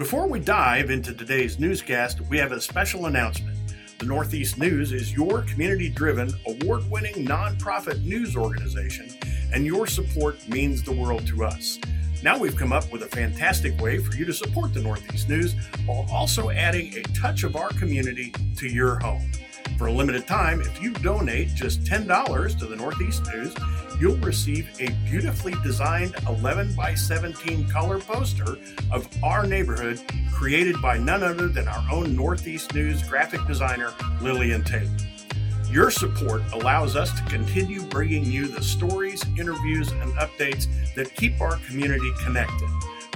Before we dive into today's newscast, we have a special announcement. The Northeast News is your community driven, award winning nonprofit news organization, and your support means the world to us. Now we've come up with a fantastic way for you to support the Northeast News while also adding a touch of our community to your home. For a limited time, if you donate just $10 to the Northeast News, you'll receive a beautifully designed 11 by 17 color poster of our neighborhood created by none other than our own Northeast News graphic designer, Lillian Tate. Your support allows us to continue bringing you the stories, interviews, and updates that keep our community connected.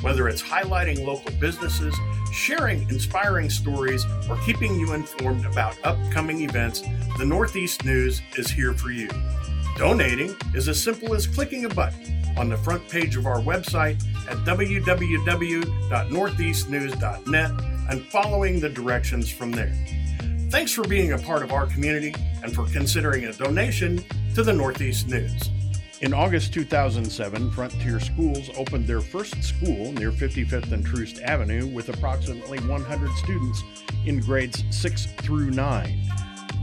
Whether it's highlighting local businesses, sharing inspiring stories, or keeping you informed about upcoming events, the Northeast News is here for you. Donating is as simple as clicking a button on the front page of our website at www.northeastnews.net and following the directions from there. Thanks for being a part of our community and for considering a donation to the Northeast News. In August 2007, Frontier Schools opened their first school near 55th and Troost Avenue with approximately 100 students in grades 6 through 9.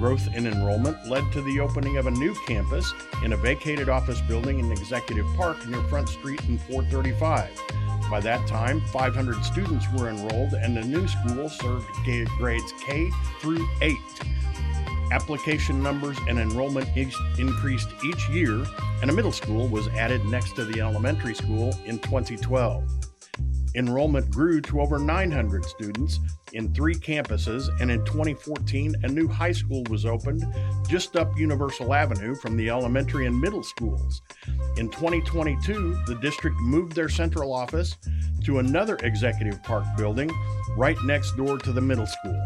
Growth in enrollment led to the opening of a new campus in a vacated office building in Executive Park near Front Street and 435. By that time, 500 students were enrolled, and the new school served grades K through 8. Application numbers and enrollment increased each year, and a middle school was added next to the elementary school in 2012. Enrollment grew to over 900 students in three campuses, and in 2014, a new high school was opened just up Universal Avenue from the elementary and middle schools. In 2022, the district moved their central office to another executive park building right next door to the middle school.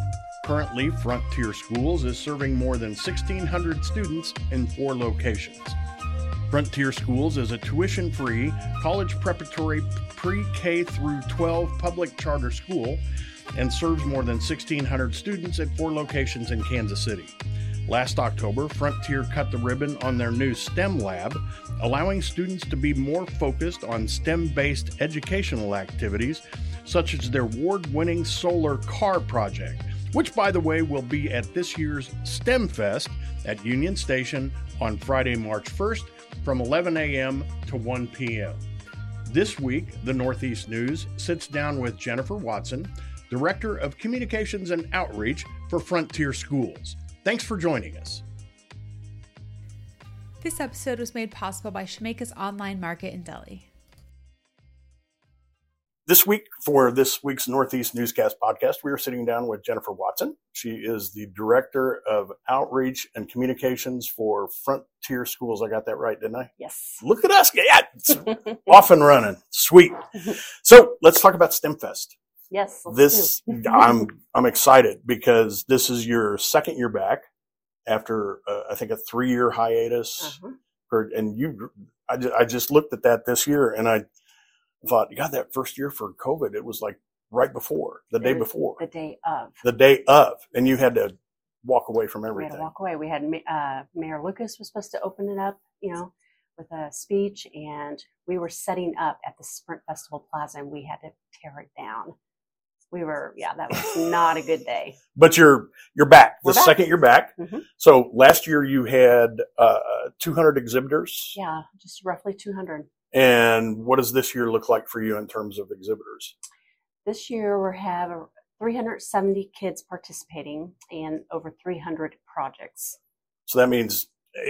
Currently, Frontier Schools is serving more than 1,600 students in four locations. Frontier Schools is a tuition free college preparatory pre K through 12 public charter school and serves more than 1,600 students at four locations in Kansas City. Last October, Frontier cut the ribbon on their new STEM lab, allowing students to be more focused on STEM based educational activities, such as their award winning solar car project, which, by the way, will be at this year's STEM Fest at Union Station on Friday, March 1st from 11 a.m. to 1 p.m. This week, the Northeast News sits down with Jennifer Watson, Director of Communications and Outreach for Frontier Schools. Thanks for joining us. This episode was made possible by Shemeka's online market in Deli. This week, for this week's Northeast Newscast podcast, we are sitting down with Jennifer Watson. She is the Director of Outreach and Communications for Frontier Schools. I got that right, didn't I? Yes. Look at us. Yeah, it's off and running. Sweet. So let's talk about STEMFest. Yes. This, I'm, I'm excited because this is your second year back after, uh, I think, a three year hiatus. Uh-huh. and you, I, I just looked at that this year and I, thought, God, that first year for COVID, it was like right before, the day before, the day of, the day of, and you had to walk away from everything. We had to walk away. We had uh, Mayor Lucas was supposed to open it up, you know, with a speech, and we were setting up at the Sprint Festival Plaza, and we had to tear it down. We were, yeah, that was not a good day. But you're you're back. the back. second you're back. Mm-hmm. So last year you had uh, 200 exhibitors. Yeah, just roughly 200. And what does this year look like for you in terms of exhibitors? This year we have 370 kids participating and over 300 projects. So that means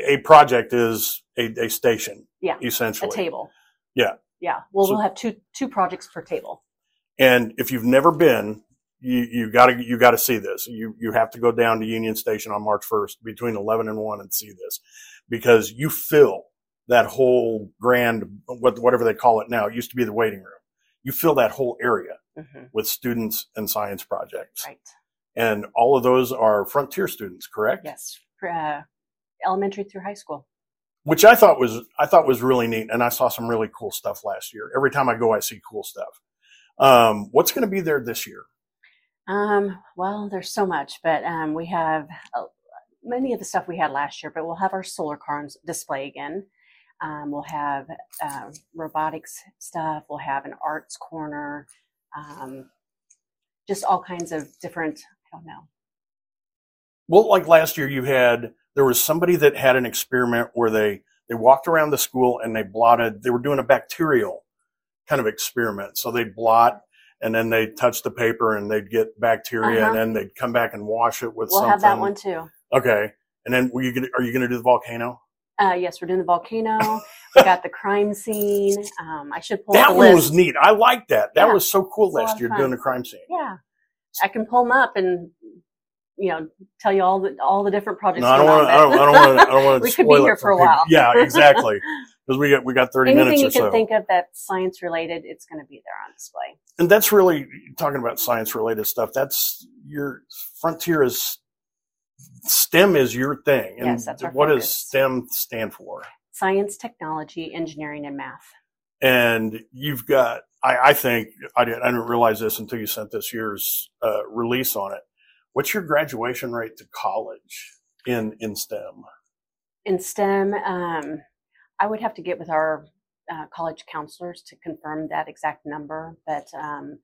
a project is a, a station. Yeah. Essentially. A table. Yeah. Yeah. Well, so, we'll have two, two projects per table. And if you've never been, you, you gotta, you gotta see this. You, you have to go down to Union Station on March 1st between 11 and 1 and see this because you fill that whole grand, whatever they call it now, it used to be the waiting room. You fill that whole area mm-hmm. with students and science projects. Right. And all of those are frontier students, correct? Yes. Uh, elementary through high school. Which I thought was, I thought was really neat. And I saw some really cool stuff last year. Every time I go, I see cool stuff. Um, what's going to be there this year? Um, well, there's so much, but um, we have uh, many of the stuff we had last year, but we'll have our solar cars display again. Um, we'll have uh, robotics stuff. We'll have an arts corner. Um, just all kinds of different. I don't know. Well, like last year, you had there was somebody that had an experiment where they they walked around the school and they blotted. They were doing a bacterial kind of experiment, so they'd blot and then they'd touch the paper and they'd get bacteria Uh-huh. and then they'd come back and wash it with We'll something. have that one too. Okay, and then were you gonna, are you going to do the volcano? Uh, yes, we're doing the volcano. we got the crime scene. Um, I should pull that one list. was neat. I liked that. That Yeah. was so cool last year fun. doing the crime scene. Yeah, I can pull them up and you know tell you all the all the different projects. No, I don't want to. I don't. I don't want to. I don't want to. We could be here for a while. Yeah, exactly. Because we got we got thirty Anything minutes you can so, think of that's science related, it's going to be there on display. and that's really talking about science related stuff. That's your frontier is STEM is your thing, and Yes, that's our what does. STEM stand for? Science, technology, engineering, and math. And you've got. I, I think I didn't. I didn't realize this until you sent this year's uh, release on it. What's your graduation rate to college in in STEM? in STEM, um, I would have to get with our uh, college counselors to confirm that exact number, but um,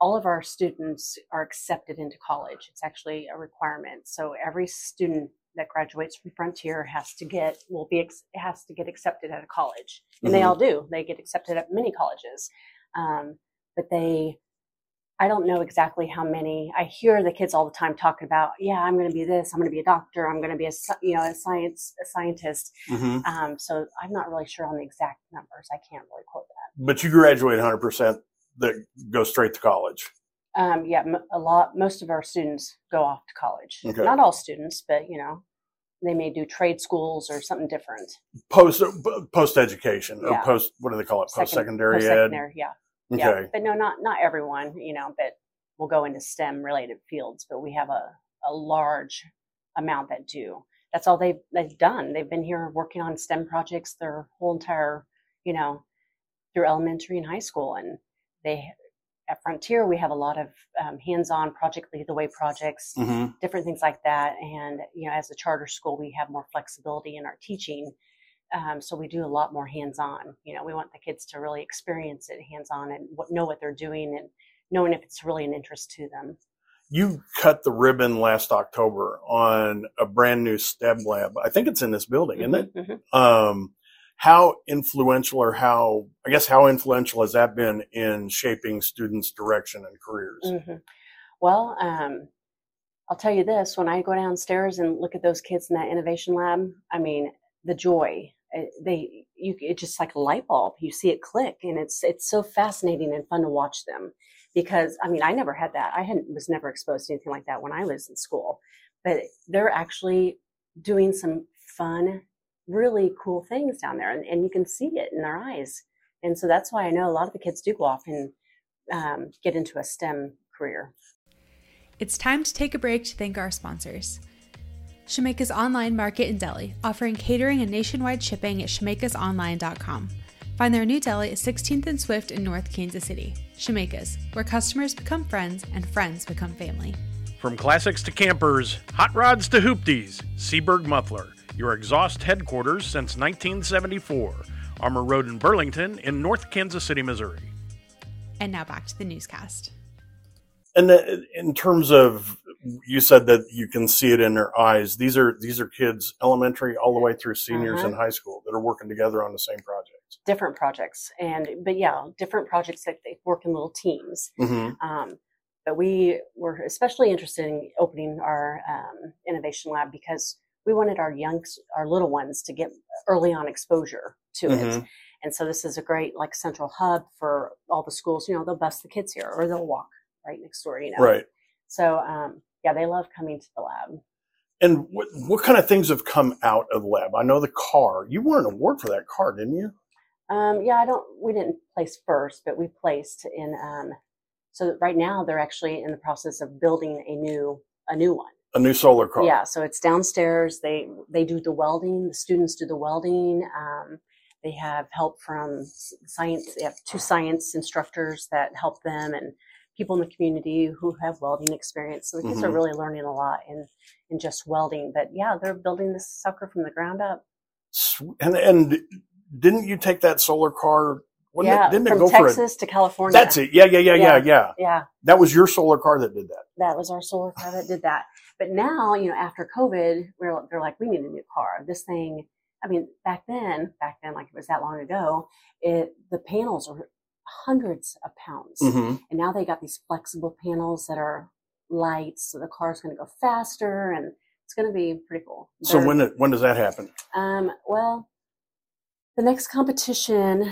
all of our students are accepted into college. It's actually a requirement. So every student that graduates from Frontier has to get will be ex- has to get accepted at a college, and they Mhm. all do. They get accepted at many colleges, um, but they. I don't know exactly how many. I hear the kids all the time talking about, yeah, I'm going to be this. I'm going to be a doctor. I'm going to be a you know a science a scientist. Mm-hmm. Um, so I'm not really sure on the exact numbers. I can't really quote that. But you graduate 100 percent that go straight to college. Um, yeah, m- a lot. Most of our students go off to college. Okay. Not all students, but you know, they may do trade schools or something different. Post post education or Yeah. post what do they call it? Post secondary ed. yeah, Okay. yeah. But no, not not everyone. You know, but we'll go into STEM related fields. But we have a a large amount that do. That's all they've they've done. They've been here working on STEM projects their whole entire, you know, through elementary and high school. And they at Frontier we have a lot of um, hands-on project lead the way projects, Mhm. different things like that. And you know, as a charter school, we have more flexibility in our teaching. Um, so we do a lot more hands-on. You know, we want the kids to really experience it hands-on and what, know what they're doing and knowing if it's really an interest to them. You cut the ribbon last October on a brand new STEM lab. I think it's in this building, isn't it? Mhm. Um, how influential, or how I guess how influential has that been in shaping students' direction and careers? Mhm. Well, um, I'll tell you this: when I go downstairs and look at those kids in that innovation lab, I mean, the joy. Uh, They, you, it's just like a light bulb. You see it click, and it's it's so fascinating and fun to watch them. Because I mean, I never had that. I hadn't was never exposed to anything like that when I was in school. But they're actually doing some fun, really cool things down there, and, and you can see it in their eyes. And so that's why I know a lot of the kids do go off and um, get into a STEM career. It's time to take a break to thank our sponsors. Shemeka's Online Market in Deli, offering catering and nationwide shipping at shemekasonline.com. Find their new deli at 16th and Swift in North Kansas City. Shemeka's, where customers become friends and friends become family. From classics to campers, hot rods to hoopties, Seaberg Muffler, your exhaust headquarters since 1974. Armour Road in Burlington in North Kansas City, Missouri. And now back to the newscast. And the, in terms of, you said that you can see it in their eyes. These are these are kids, elementary all the way through seniors Uh-huh. in high school, that are working together on the same project. different projects and but yeah different projects that they work in little teams Mm-hmm. um, but we were especially interested in opening our um, innovation lab because we wanted our young our little ones to get early on exposure to it Mhm. and so this is a great like central hub for all the schools you know they'll bus the kids here or they'll walk right next door you know Right. so um, yeah they love coming to the lab And what what kind of things have come out of the lab? I know the car. You won an award for that car, didn't you? Um, yeah, I don't. We didn't place first, but we placed in. Um, so right now they're actually in the process of building a new a new one. A new solar car. Yeah, so it's downstairs. They they do the welding. The students do the welding. Um, they have help from science. They have two science instructors that help them, and people in the community who have welding experience. So the kids are Mhm. really learning a lot in in just welding. But yeah, they're building this sucker from the ground up. And and didn't you take that solar car? Yeah, it, didn't it from go for a? Texas to California. That's it. Yeah, yeah, yeah, yeah, Yeah. yeah. Yeah, That was your solar car that did that. that was our solar car that did that. But now, you know, after COVID, we're they're like, we need a new car. This thing, I mean, back then, back then, like it was that long ago, it the panels were hundreds of pounds, Mm-hmm. and now they got these flexible panels that are light, so the car's going to go faster, and it's going to be pretty cool. So They're- when when does that happen? Um, well, the next competition,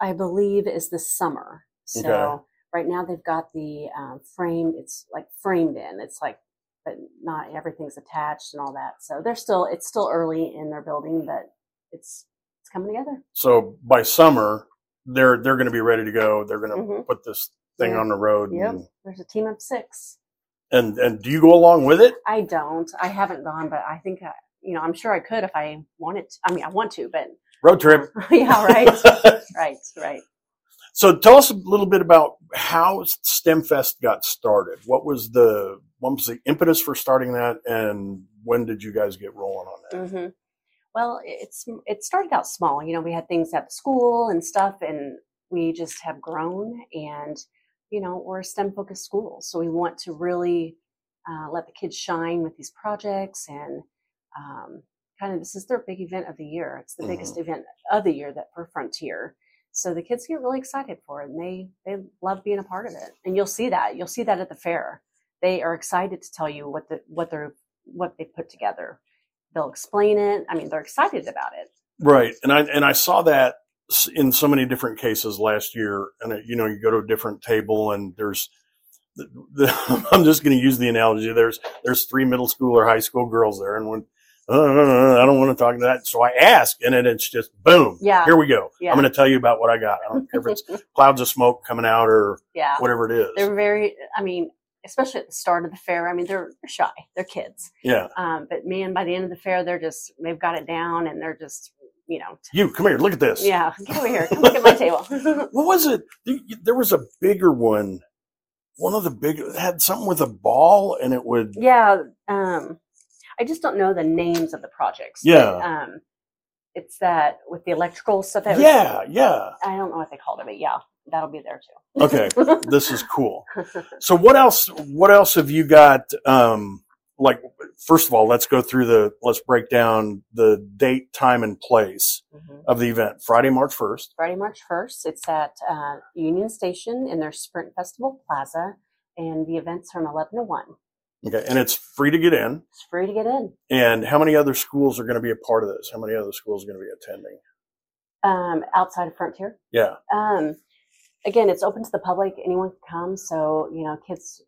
I believe, is this summer. So Okay. right now they've got the um, framed. It's like framed in. It's like, but not everything's attached and all that. So they're still. It's still early in their building, but it's it's coming together. So by summer, they're they're going to be ready to go. They're going to Mhm. put this thing Yeah. on the road. Yep. And, There's a team of six. and and do you go along with it? I don't. I haven't gone, but I think I, you know. I'm sure I could if I wanted. To. I mean, I want to, but Road trip. yeah, right, right, right. So tell us a little bit about how STEMFest got started. What was the what was the impetus for starting that, and when did you guys get rolling on that? hmm Well, it's it started out small. You know, we had things at the school and stuff, and we just have grown. And you know, we're a STEM focused school, so we want to really uh, let the kids shine with these projects and um, kind of this is their big event of the year. It's the Mhm. biggest event of the year that for Frontier. So the kids get really excited for it, and they they love being a part of it. And you'll see that you'll see that at the fair. They are excited to tell you what the what they're what they put together. They'll explain it. I mean, they're excited about it. Right, and I and I saw that in so many different cases last year. And it, you know, you go to a different table, and there's the, the, I'm just going to use the analogy. There's there's three middle school or high school girls there, and when uh, uh, uh, uh I don't want to talk to that, so I ask, and then it's just boom. Yeah. here we go. Yeah. I'm going to tell you about what I got. I don't care if it's clouds of smoke coming out or yeah, whatever it is. they're very. I mean, especially at the start of the fair. I mean, they're, they're shy. They're kids. yeah, Um, but man, by the end of the fair, they're just they've got it down, and they're just you know, you come here. Look at this. yeah, get over here, come look at my table. What was it? There- was a bigger one. One of the big had something with a ball, and it would. yeah, um, I just don't know the names of the projects. but, Yeah. um, it's that with the electrical stuff. That was- Yeah, yeah. I don't know what they called it, but yeah, that'll be there too. Okay, this is cool. So what else? What else have you got? Um, like, first of all, let's go through the. Let's break down the date, time, and place Mhm. of the event. Friday, March first. Friday, March 1st. It's at uh, Union Station in their Sprint Festival Plaza, and the event's from 11 to 1. Okay, and it's free to get in. It's free to get in. And how many other schools are going to be a part of this? How many other schools are going to be attending? Um, outside of Frontier. Yeah. Um, again, it's open to the public. Anyone can come. So, you know, kids,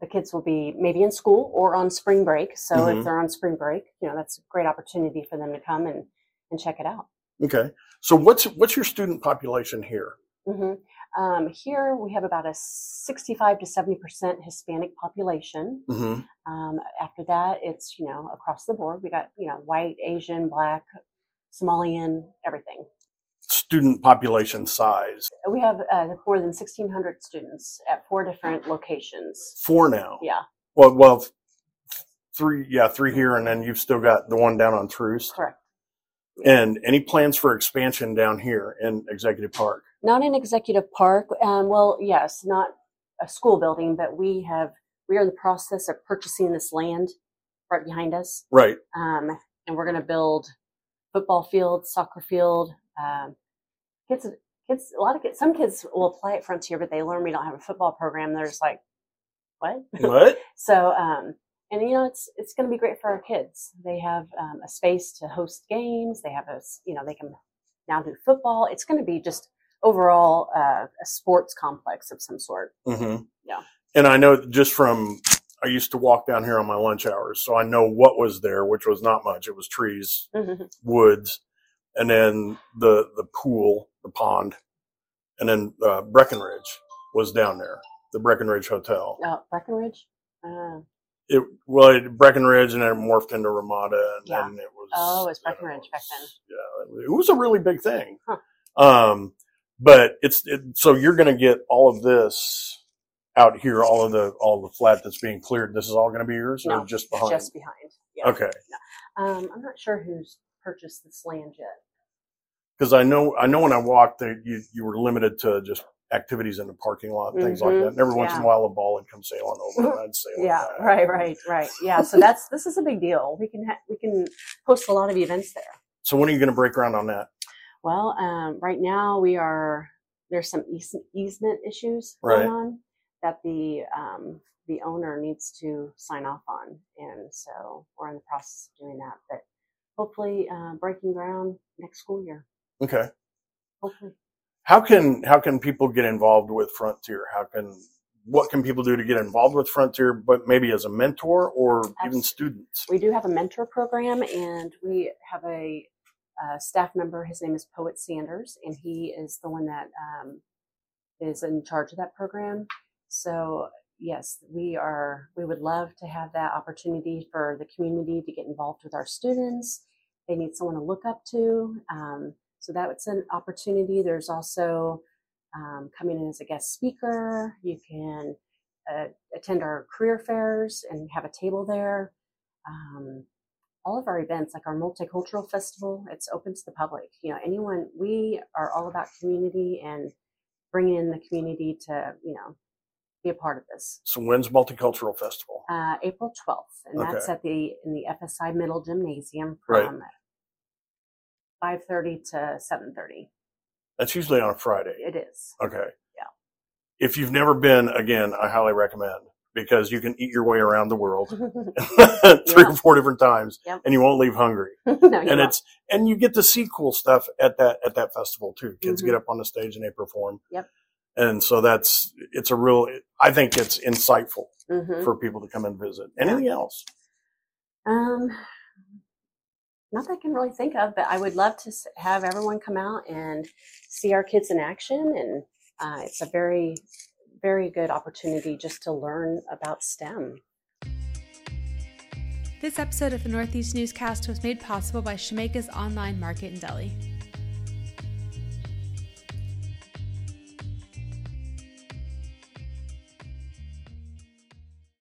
the kids will be maybe in school or on spring break. So Mhm. if they're on spring break, you know, that's a great opportunity for them to come and, and check it out. Okay. So what's what's your student population here? hmm Um, here we have about a 65 to 70% Hispanic population. Mm-hmm. Um, after that, it's, you know, across the board. We got, you know, white, Asian, black, Somalian, everything. Student population size We have uh, more than 1,600 students at four different locations. four now. Yeah, Well, well, three. Yeah, three here, and then you've still got the one down on Troost. correct. And any plans for expansion down here in Executive Park? Not in Executive Park. Um, well, yes, not a school building, but we have, we are in the process of purchasing this land right behind us. Right. um, and we're going to build football field, soccer field. Um, kids, kids, a lot of kids. Some kids will play at Frontier, but they learn we don't have a football program. They're just like, what? What? so, um, and you know, it's it's going to be great for our kids. They have um, a space to host games. They have a, you know, they can now do football. It's going to be just overall uh, a sports complex of some sort. Mm-hmm. Yeah. And I know just from I used to walk down here on my lunch hours, so I know what was there, which was not much. It was trees, woods, and then the the pool, the pond, and then uh, Breckenridge was down there, the Breckenridge Hotel. Oh, Breckenridge. Uh, It well, it, Breckenridge, and then it morphed into Ramada, and Yeah. then it was Oh, it was you know, Breckenridge back then. Yeah, it was a really big thing. Huh. Um, but it's it, so you're going to get all of this out here, all of the all the flat that's being cleared. This is all going to be yours, or just behind? just behind. Yeah. Okay, Um, I'm not sure who's purchased this land yet. Because I know I know when I walked, that you you were limited to just activities in the parking lot, things like Mhm. that. And every once in a while, a ball would come sailing over, and I'd sail. Yeah, back. right, right, right. Yeah, so that's this is a big deal. We can ha- we can host a lot of events there. So when are you going to break ground on that? Well, um, right now we are there's some eas- easement issues Right. going on that the um, the owner needs to sign off on, and so we're in the process of doing that. But hopefully, uh, breaking ground next school year. Okay. Hopefully, How can how can people get involved with Frontier? How can what can people do to get involved with Frontier, but maybe as a mentor or even students? we do have a mentor program, and we have a, uh staff member. His name is Poet Sanders, and he is the one that um, is in charge of that program. So yes, we are. We would love to have that opportunity for the community to get involved with our students. They need someone to look up to. Um, so that's an opportunity. There's also um, coming in as a guest speaker. You can uh, attend our career fairs and have a table there. Um, all of our events, like our multicultural festival, it's open to the public. You know, anyone. We are all about community and bringing in the community to you know be a part of this. So when's Multicultural Festival? Uh, April 12th, and okay. that's at the in the FSI Middle Gymnasium from right. 5.30 to 7.30 that's usually on a friday it is okay yeah if you've never been again i highly recommend because you can eat your way around the world three yeah. or four different times yep. and you won't leave hungry no, and won't. it's and you get to see cool stuff at that at that festival too kids mm-hmm. get up on the stage and they perform yep and so that's it's a real i think it's insightful mm-hmm. for people to come and visit anything yeah. else um not that I can really think of, but I would love to have everyone come out and see our kids in action. And uh, it's a very, very good opportunity just to learn about STEM. This episode of the Northeast Newscast was made possible by Shemeka's online market in Deli.